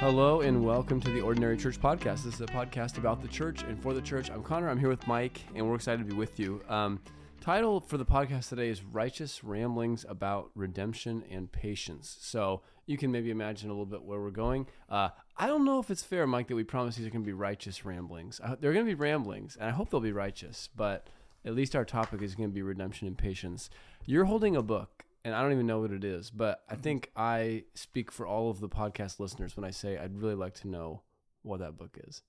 Hello and welcome to the Ordinary Church Podcast. This is a podcast about the church and for the church. I'm Connor. I'm here with Mike, and we're excited to be with you. Um, title for the podcast today is Righteous Ramblings About Redemption and Patience. So you can maybe imagine a little bit where we're going. Uh, I don't know if it's fair, Mike, that we promise these are going to be righteous ramblings. Uh, they're going to be ramblings, and I hope they'll be righteous, but at least our topic is going to be redemption and patience. You're holding a book and I don't even know what it is, but I think I speak for all of the podcast listeners when I say I'd really like to know what that book is.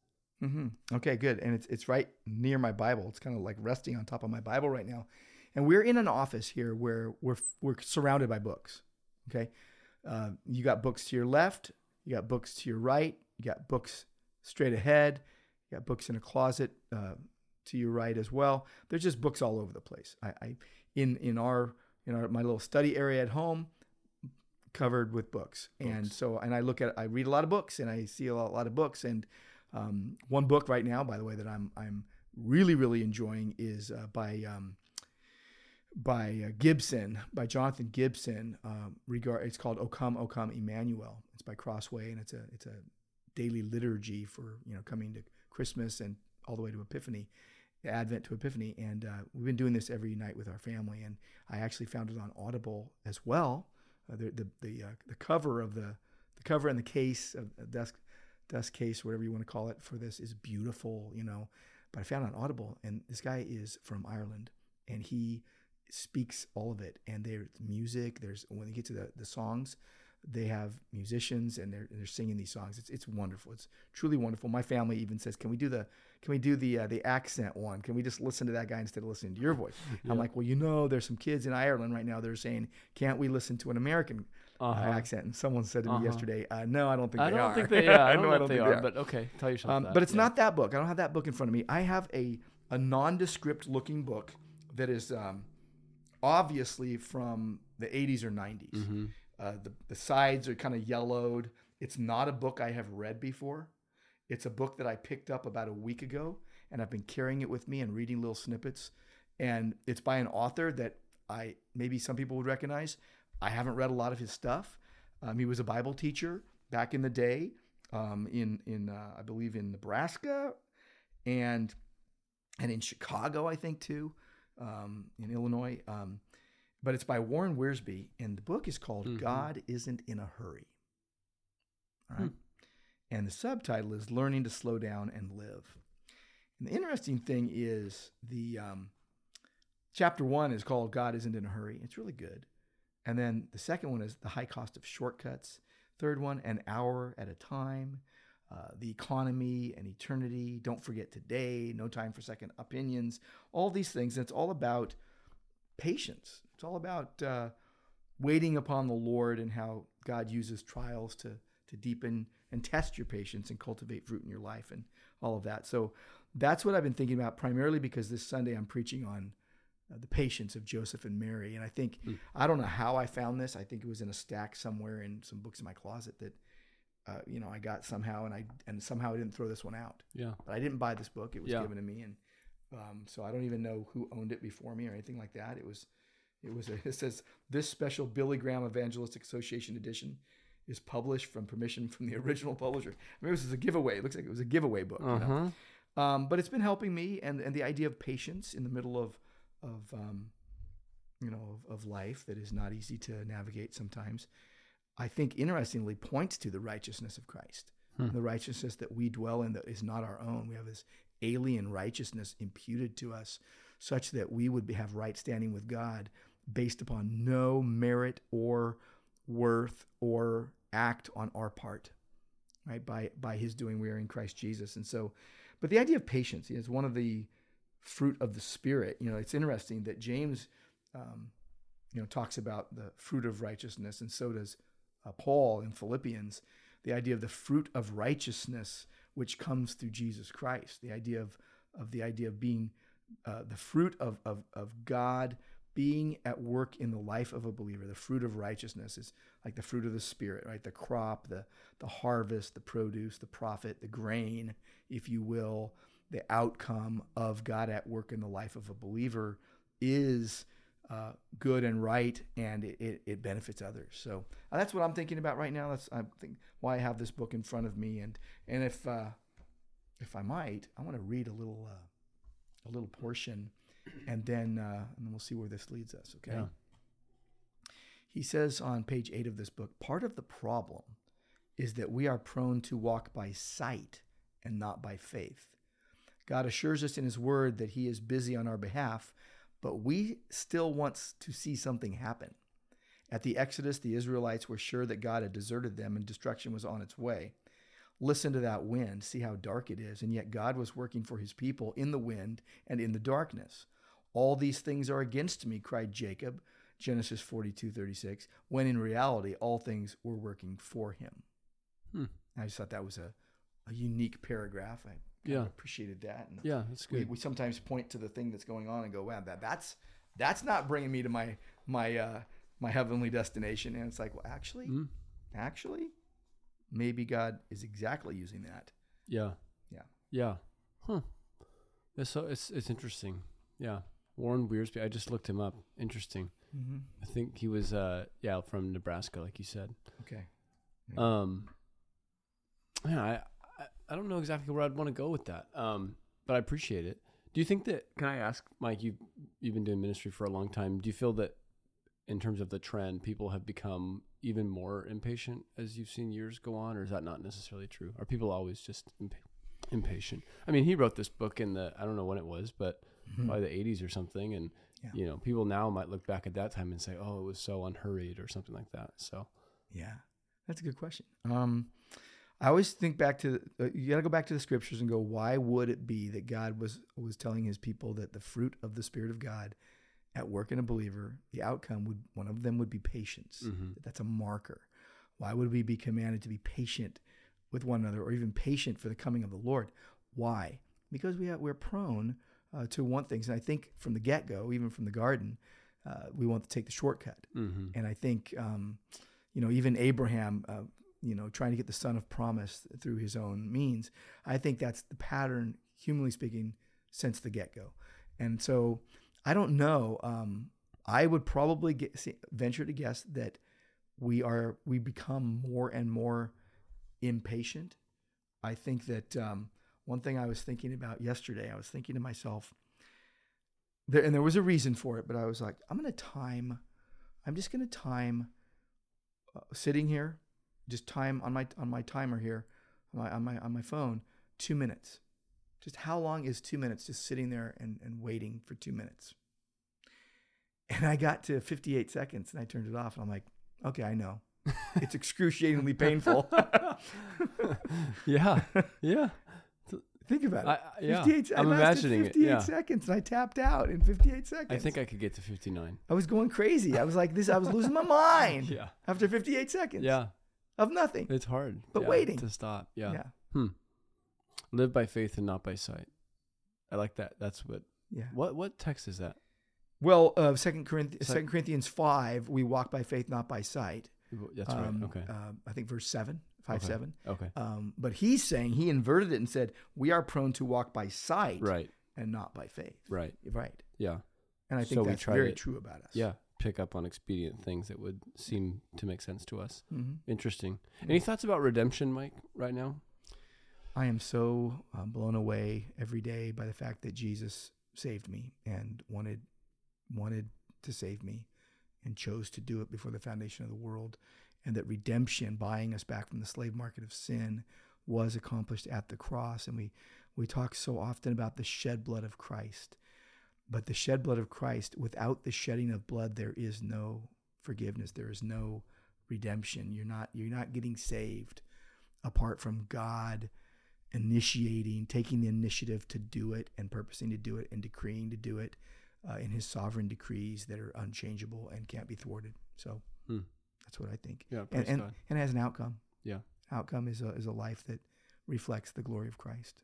Mm-hmm. Okay, good. And it's it's right near my Bible. It's kind of like resting on top of my Bible right now. And we're in an office here where we're we're surrounded by books. Okay, uh, you got books to your left, you got books to your right, you got books straight ahead, you got books in a closet uh, to your right as well. There's just books all over the place. I, I in in our in our, my little study area at home covered with books. books. And so, and I look at, I read a lot of books and I see a lot, a lot of books. And um, one book right now, by the way, that I'm, I'm really, really enjoying is uh, by, um, by uh, Gibson, by Jonathan Gibson. Um, regard, it's called O Come, O Come, Emmanuel. It's by Crossway, and it's a it's a daily liturgy for you know coming to Christmas and all the way to Epiphany. Advent to Epiphany, and uh, we've been doing this every night with our family. And I actually found it on Audible as well. Uh, the the the, uh, the, cover of the the cover and the case of the desk desk case, whatever you want to call it, for this is beautiful, you know. But I found it on Audible, and this guy is from Ireland, and he speaks all of it. And there's music. There's when you get to the the songs, they have musicians and they're they're singing these songs. It's it's wonderful. It's truly wonderful. My family even says, "Can we do the can we do the uh, the accent one? Can we just listen to that guy instead of listening to your voice?" Yeah. I'm like, "Well, you know, there's some kids in Ireland right now. They're saying, can't we listen to an American uh, uh-huh. uh, accent?" And someone said to me uh-huh. yesterday, uh, "No, I don't think I they don't are." Think they, yeah, I, know, I don't think they, they are, But okay, tell yourself um, that. But it's yeah. not that book. I don't have that book in front of me. I have a a nondescript looking book that is um, obviously from the 80s or 90s. Mm-hmm. Uh, the, the sides are kind of yellowed. It's not a book I have read before. It's a book that I picked up about a week ago, and I've been carrying it with me and reading little snippets. And it's by an author that I maybe some people would recognize. I haven't read a lot of his stuff. Um, he was a Bible teacher back in the day, um, in in uh, I believe in Nebraska, and and in Chicago, I think too, um, in Illinois. But it's by Warren Wiersbe, and the book is called mm-hmm. God Isn't in a Hurry. All right. Hmm. And the subtitle is Learning to Slow Down and Live. And the interesting thing is the um, chapter one is called God Isn't in a Hurry. It's really good. And then the second one is The High Cost of Shortcuts. Third one, An Hour at a Time. Uh, the economy and eternity. Don't forget today. No time for second opinions. All these things. And it's all about patience. It's all about uh, waiting upon the Lord and how God uses trials to to deepen and test your patience and cultivate fruit in your life and all of that. So that's what I've been thinking about primarily because this Sunday I'm preaching on uh, the patience of Joseph and Mary. And I think, mm. I don't know how I found this. I think it was in a stack somewhere in some books in my closet that, uh, you know, I got somehow and I, and somehow I didn't throw this one out. Yeah. But I didn't buy this book. It was yeah. given to me. And um, so I don't even know who owned it before me or anything like that. It was, it was a, it says this special Billy Graham Evangelistic Association edition is published from permission from the original publisher. Maybe this is a giveaway. It looks like it was a giveaway book. Uh-huh. You know? Uh-huh. um, but it's been helping me and, and the idea of patience in the middle of of um, you know of, of life that is not easy to navigate sometimes. I think interestingly points to the righteousness of Christ, hmm. the righteousness that we dwell in that is not our own. We have this alien righteousness imputed to us, such that we would have right standing with God based upon no merit or worth or act on our part, right? By by His doing, we are in Christ Jesus, and so. But the idea of patience is one of the fruit of the Spirit. You know, it's interesting that James, um, you know, talks about the fruit of righteousness, and so does uh, Paul in Philippians. The idea of the fruit of righteousness, which comes through Jesus Christ. The idea of of the idea of being uh, the fruit of, of of God being at work in the life of a believer. The fruit of righteousness is like the fruit of the spirit, right? The crop, the the harvest, the produce, the profit, the grain, if you will, the outcome of God at work in the life of a believer is uh, good and right, and it, it, it benefits others. So uh, that's what I'm thinking about right now. That's I think why I have this book in front of me, and and if uh, if I might, I want to read a little uh, a little portion, and then uh, and then we'll see where this leads us. Okay. Yeah. He says on page eight of this book, part of the problem is that we are prone to walk by sight and not by faith. God assures us in His Word that He is busy on our behalf, but we still want to see something happen. At the Exodus, the Israelites were sure that God had deserted them and destruction was on its way. Listen to that wind, see how dark it is, and yet God was working for His people in the wind and in the darkness. All these things are against me, cried Jacob, Genesis 42 36, when in reality, all things were working for him. Hmm. I just thought that was a, a unique paragraph. I Yeah. appreciated that. And Yeah, that's we, good. we sometimes point to the thing that's going on and go, wow, that, that's that's not bringing me to my my uh, my heavenly destination. And it's like, well, actually, Mm. actually, maybe God is exactly using that. Yeah. Yeah. Yeah. Huh. It's so it's it's interesting. Yeah. Warren Wiersbe. I just looked him up. Interesting. Mm-hmm. I think he was uh yeah from Nebraska, like you said. Okay. Yeah. Um. Yeah, I, I I don't know exactly where I'd want to go with that. Um, but I appreciate it. Do you think that? Can I ask, Mike? You've you've been doing ministry for a long time. Do you feel that, in terms of the trend, people have become even more impatient as you've seen years go on, or is that not necessarily true? Are people always just impa- impatient? I mean, he wrote this book in the I don't know when it was, but Mhm. probably the '80s or something, and Yeah. you know, people now might look back at that time and say, "Oh, it was so unhurried" or something like that. So, Yeah, that's a good question. Um, I always think back to uh, you got to go back to the scriptures and go, why would it be that God was was telling His people that the fruit of the Spirit of God at work in a believer, the outcome would one of them would be patience. Mhm. That's a marker. Why would we be commanded to be patient with one another, or even patient for the coming of the Lord? Why? Because we have, we're prone uh, to want things, and I think from the get go, even from the garden, uh, we want to take the shortcut. mm-hmm. And I think, um, you know, even Abraham, uh, you know, trying to get the son of promise through his own means, I think that's the pattern, humanly speaking, since the get go. And so I don't know. Um, I would probably get, venture to guess that we are, we become more and more impatient. I think that um, one thing I was thinking about yesterday, I was thinking to myself, there, and there was a reason for it, but I was like, I'm going to time, I'm just going to time uh, sitting here, just time on my on my timer here, on my on my on my phone, two minutes. Just how long is two minutes? Just sitting there and, and waiting for two minutes. And I got to 58 seconds and I turned it off and I'm like, okay, I know. It's excruciatingly painful. yeah, yeah. Think about it. I, I- yeah. 58 I I'm lasted imagining it. 58 Yeah. seconds and I tapped out in 58 seconds. I think I could get to 59. I was going crazy. I was like this. I was losing my mind Yeah. after 58 seconds Yeah. of nothing. It's hard. But yeah, waiting. to stop. Yeah. yeah. Hmm. Live by faith and not by sight. I like that. That's what. Yeah. What what text is that? Well, uh, Second Corinthians, Second Corinthians five, we walk by faith, not by sight. That's Um, right. Okay. Uh, I think verse seven, five Okay. seven. Okay. Um, but he's saying he inverted it and said we are prone to walk by sight Right. and not by faith. Right. Right. Yeah. And I think So that's very to- true about us. Yeah. Pick up on expedient things that would seem to make sense to us. hmm Interesting. Any thoughts about redemption, Mike? Right now? I am so uh, blown away every day by the fact that Jesus saved me and wanted wanted to save me and chose to do it before the foundation of the world and that redemption buying us back from the slave market of sin was accomplished at the cross. And we we talk so often about the shed blood of Christ but the shed blood of Christ without the shedding of blood there is no forgiveness. There is no redemption. You're not you're not getting saved apart from God initiating, taking the initiative to do it and purposing to do it and decreeing to do it uh, in his sovereign decrees that are unchangeable and can't be thwarted. So Hmm. that's what I think. Yeah. And, and, God. and as an outcome, Yeah. outcome is a, is a life that reflects the glory of Christ.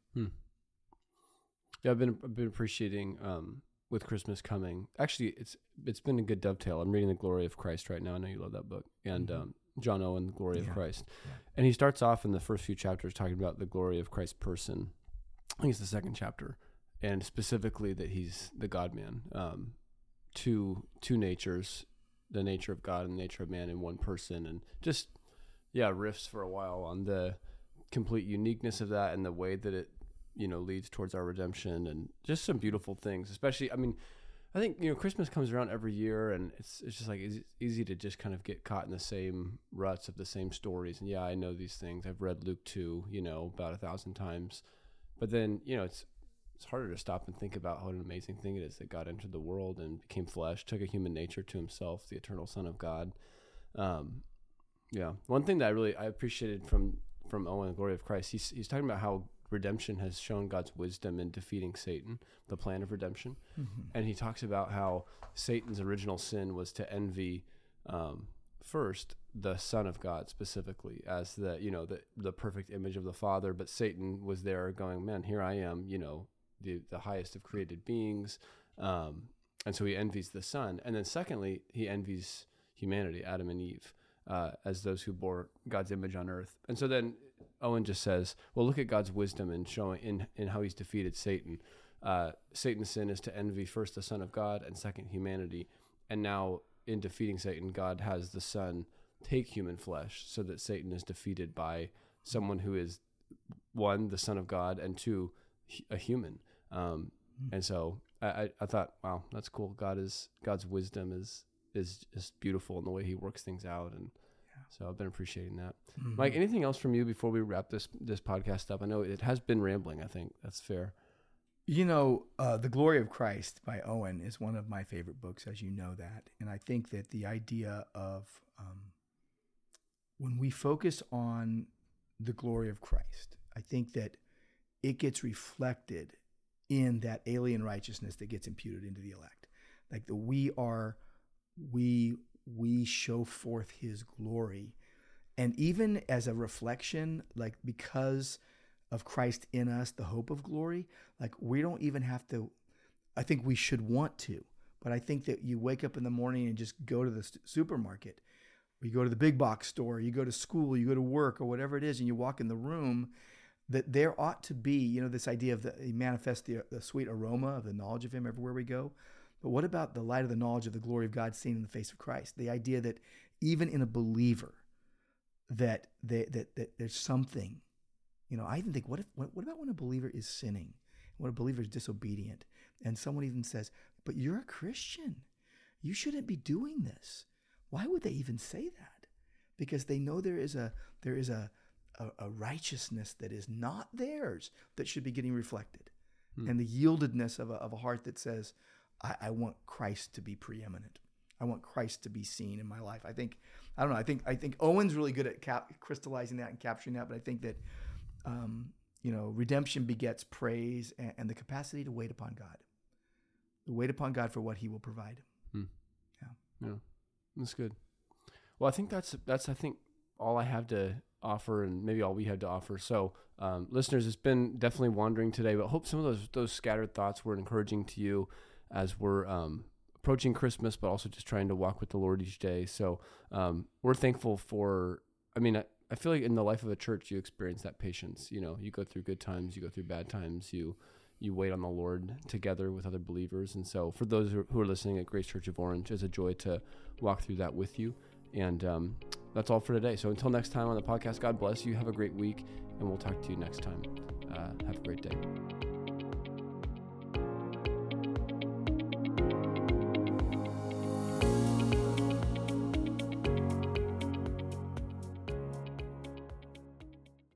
Yeah, I've been I've been appreciating um, with Christmas coming. Actually, it's it's been a good dovetail. I'm reading the Glory of Christ right now. I know you love that book, and Mhm. um, John Owen, the Glory of Christ, Yeah. and he starts off in the first few chapters talking about the glory of Christ's person. I think it's the second chapter, and specifically that he's the God Man. Um, two two natures, the nature of God and the nature of man in one person, and just yeah, riffs for a while on the complete uniqueness of that and the way that it you know leads towards our redemption and just some beautiful things. Especially, I mean. I think you know Christmas comes around every year, and it's it's just like easy, easy to just kind of get caught in the same ruts of the same stories. And yeah, I know these things. I've read Luke two, you know, about a thousand times, but then you know it's it's harder to stop and think about what an amazing thing it is that God entered the world and became flesh, took a human nature to Himself, the eternal Son of God. Um, yeah, one thing that I really I appreciated from from Owen, the glory of Christ, he's he's talking about how redemption has shown God's wisdom in defeating Satan, the plan of redemption. Mm-hmm. And he talks about how Satan's original sin was to envy um, first the Son of God specifically as the you know the the perfect image of the Father, but Satan was there going, man, here I am, you know, the the highest of created beings, um, and so he envies the Son, and then secondly, he envies humanity, Adam and Eve. Uh, as those who bore God's image on earth. And so then Owen just says, well, look at God's wisdom in showing in, in how he's defeated Satan. Uh, Satan's sin is to envy first the Son of God and second humanity. And now in defeating Satan, God has the Son take human flesh so that Satan is defeated by someone who is one, the Son of God, and two, a human. Um, mm-hmm. And so I, I thought, wow, that's cool. God is God's wisdom is is just beautiful in the way He works things out, and so I've been appreciating that. Mm-hmm. Mike, anything else from you before we wrap this this podcast up? I know it has been rambling. I think that's fair. You know, uh, The Glory of Christ by Owen is one of my favorite books, as you know that. And I think that the idea of um, when we focus on the glory of Christ, I think that it gets reflected in that alien righteousness that gets imputed into the elect. Like the we are, we we show forth his glory. And even as a reflection, like because of Christ in us, the hope of glory, like we don't even have to, I think we should want to. But I think that you wake up in the morning and just go to the supermarket, you go to the big box store, you go to school, you go to work, or whatever it is, and you walk in the room, that there ought to be, you know, this idea of the manifest the, the sweet aroma of the knowledge of Him everywhere we go. But what about the light of the knowledge of the glory of God seen in the face of Christ? The idea that even in a believer, that they, that that there's something, you know. I even think, what if what, what about when a believer is sinning, when a believer is disobedient, and someone even says, "But you're a Christian, you shouldn't be doing this." Why would they even say that? Because they know there is a there is a a, a righteousness that is not theirs that should be getting reflected, hmm. and the yieldedness of a, of a heart that says, I, I want Christ to be preeminent. I want Christ to be seen in my life. I think I don't know. I think I think Owen's really good at cap- crystallizing that and capturing that. But I think that um, you know redemption begets praise and, and, the capacity to wait upon God, to wait upon God for what He will provide. Hmm. Yeah, yeah, that's good. Well, I think that's that's I think all I have to offer, and maybe all we had to offer. So, um, listeners, it's been definitely wandering today, but hope some of those those scattered thoughts were encouraging to you as we're um, approaching Christmas, but also just trying to walk with the Lord each day. So um, we're thankful for. I mean, I, I feel like in the life of a church, you experience that patience. You know, you go through good times, you go through bad times, you you wait on the Lord together with other believers. And so, for those who are listening at Grace Church of Orange, it's a joy to walk through that with you. And um, that's all for today. So, until next time on the podcast, God bless you. Have a great week, and we'll talk to you next time. Uh, have a great day.